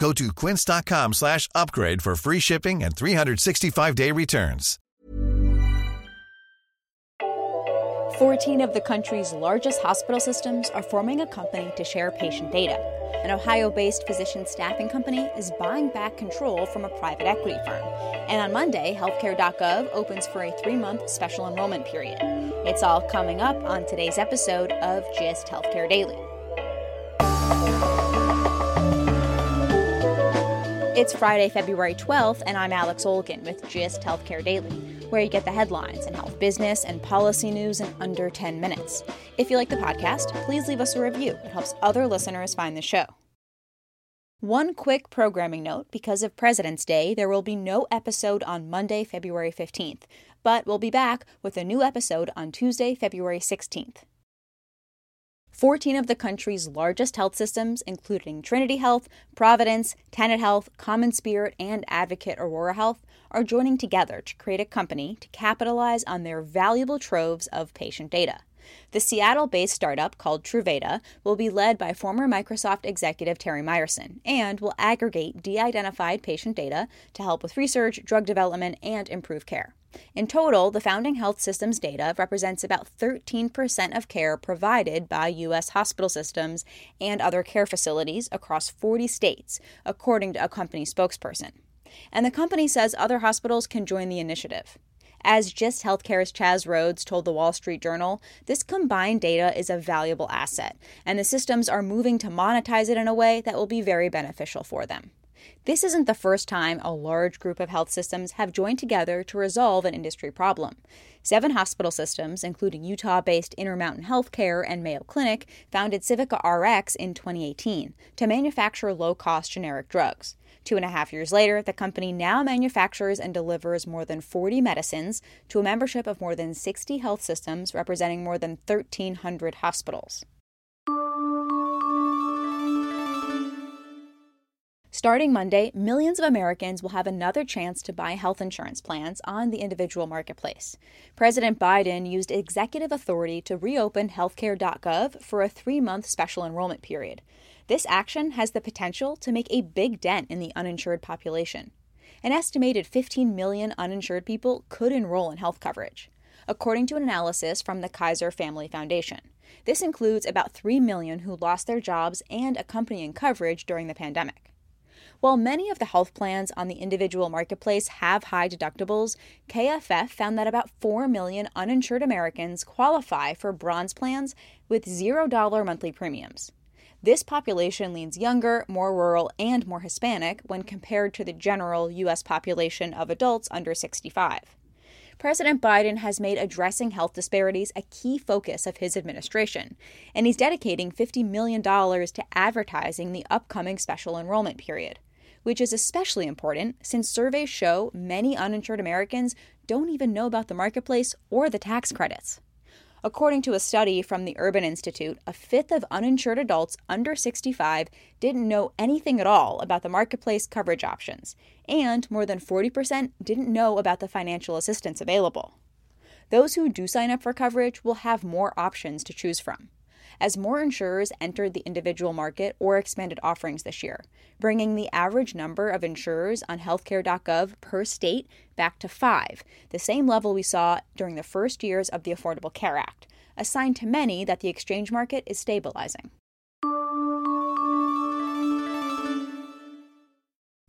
Go to quince.com slash upgrade for free shipping and 365-day returns. 14 of the country's largest hospital systems are forming a company to share patient data. An Ohio based physician staffing company is buying back control from a private equity firm. And on Monday, healthcare.gov opens for a three month special enrollment period. It's all coming up on today's episode of GIST Healthcare Daily. It's Friday, February 12th, and I'm Alex Olkin with GIST Healthcare Daily, where you get the headlines and health business and policy news in under 10 minutes. If you like the podcast, please leave us a review. It helps other listeners find the show. One quick programming note because of President's Day, there will be no episode on Monday, February 15th, but we'll be back with a new episode on Tuesday, February 16th. 14 of the country's largest health systems, including Trinity Health, Providence, Tenet Health, Common Spirit, and Advocate Aurora Health, are joining together to create a company to capitalize on their valuable troves of patient data. The Seattle based startup called Truveta will be led by former Microsoft executive Terry Myerson and will aggregate de identified patient data to help with research, drug development, and improve care. In total, the founding health systems data represents about 13% of care provided by U.S. hospital systems and other care facilities across 40 states, according to a company spokesperson. And the company says other hospitals can join the initiative. As Gist Healthcare's Chas Roades told the Wall Street Journal, this combined data is a valuable asset, and the systems are moving to monetize it in a way that will be very beneficial for them. This isn't the first time a large group of health systems have joined together to resolve an industry problem. Seven hospital systems, including Utah based Intermountain Healthcare and Mayo Clinic, founded Civica RX in 2018 to manufacture low cost generic drugs. Two and a half years later, the company now manufactures and delivers more than 40 medicines to a membership of more than 60 health systems representing more than 1,300 hospitals. Starting Monday, millions of Americans will have another chance to buy health insurance plans on the individual marketplace. President Biden used executive authority to reopen healthcare.gov for a three month special enrollment period. This action has the potential to make a big dent in the uninsured population. An estimated 15 million uninsured people could enroll in health coverage, according to an analysis from the Kaiser Family Foundation. This includes about 3 million who lost their jobs and accompanying coverage during the pandemic. While many of the health plans on the individual marketplace have high deductibles, KFF found that about 4 million uninsured Americans qualify for bronze plans with $0 monthly premiums. This population leans younger, more rural, and more Hispanic when compared to the general U.S. population of adults under 65. President Biden has made addressing health disparities a key focus of his administration, and he's dedicating $50 million to advertising the upcoming special enrollment period which is especially important since surveys show many uninsured Americans don't even know about the marketplace or the tax credits. According to a study from the Urban Institute, a fifth of uninsured adults under 65 didn't know anything at all about the marketplace coverage options, and more than 40% didn't know about the financial assistance available. Those who do sign up for coverage will have more options to choose from as more insurers entered the individual market or expanded offerings this year, bringing the average number of insurers on healthcare.gov per state back to five, the same level we saw during the first years of the Affordable Care Act, a sign to many that the exchange market is stabilizing.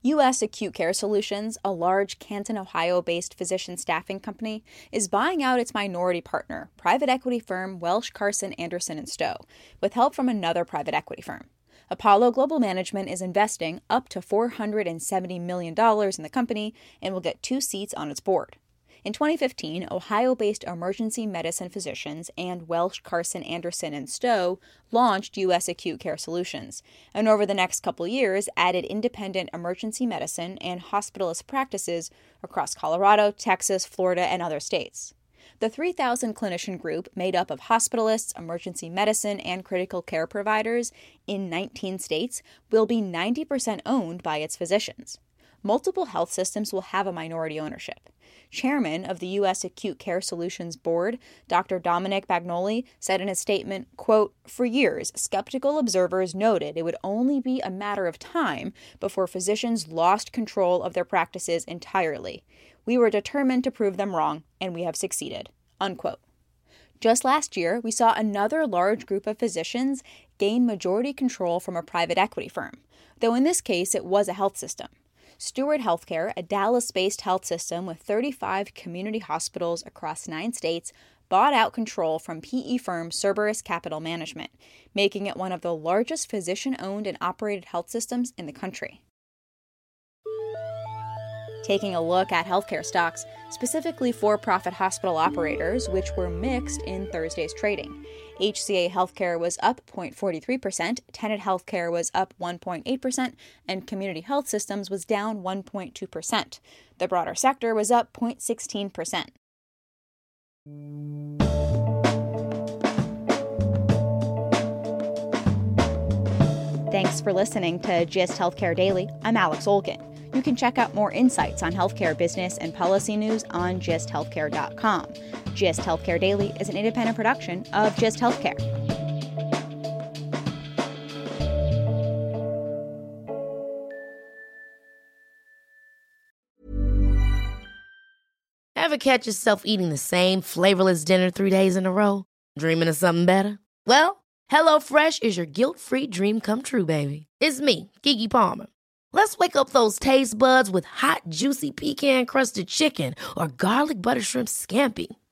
U.S. Acute Care Solutions, a large Canton, Ohio based physician staffing company, is buying out its minority partner, private equity firm Welsh Carson Anderson and Stowe, with help from another private equity firm. Apollo Global Management is investing up to $470 million in the company and will get two seats on its board. In 2015, Ohio based emergency medicine physicians and Welsh Carson Anderson and Stowe launched U.S. Acute Care Solutions, and over the next couple years added independent emergency medicine and hospitalist practices across Colorado, Texas, Florida, and other states. The 3,000 clinician group, made up of hospitalists, emergency medicine, and critical care providers in 19 states, will be 90% owned by its physicians. Multiple health systems will have a minority ownership. Chairman of the U.S. Acute Care Solutions Board, Dr. Dominic Bagnoli, said in a statement, quote, For years, skeptical observers noted it would only be a matter of time before physicians lost control of their practices entirely. We were determined to prove them wrong, and we have succeeded. Unquote. Just last year, we saw another large group of physicians gain majority control from a private equity firm, though in this case it was a health system. Steward Healthcare, a Dallas based health system with 35 community hospitals across nine states, bought out control from PE firm Cerberus Capital Management, making it one of the largest physician owned and operated health systems in the country. Taking a look at healthcare stocks, specifically for profit hospital operators, which were mixed in Thursday's trading. HCA Healthcare was up 0.43%, Tenet Healthcare was up 1.8%, and Community Health Systems was down 1.2%. The broader sector was up 0.16%. Thanks for listening to GIST Healthcare Daily. I'm Alex Olkin. You can check out more insights on healthcare business and policy news on gisthealthcare.com. GIST Healthcare Daily is an independent production of GIST Healthcare. Ever catch yourself eating the same flavorless dinner three days in a row? Dreaming of something better? Well, HelloFresh is your guilt free dream come true, baby. It's me, Keke Palmer. Let's wake up those taste buds with hot, juicy pecan crusted chicken or garlic butter shrimp scampi.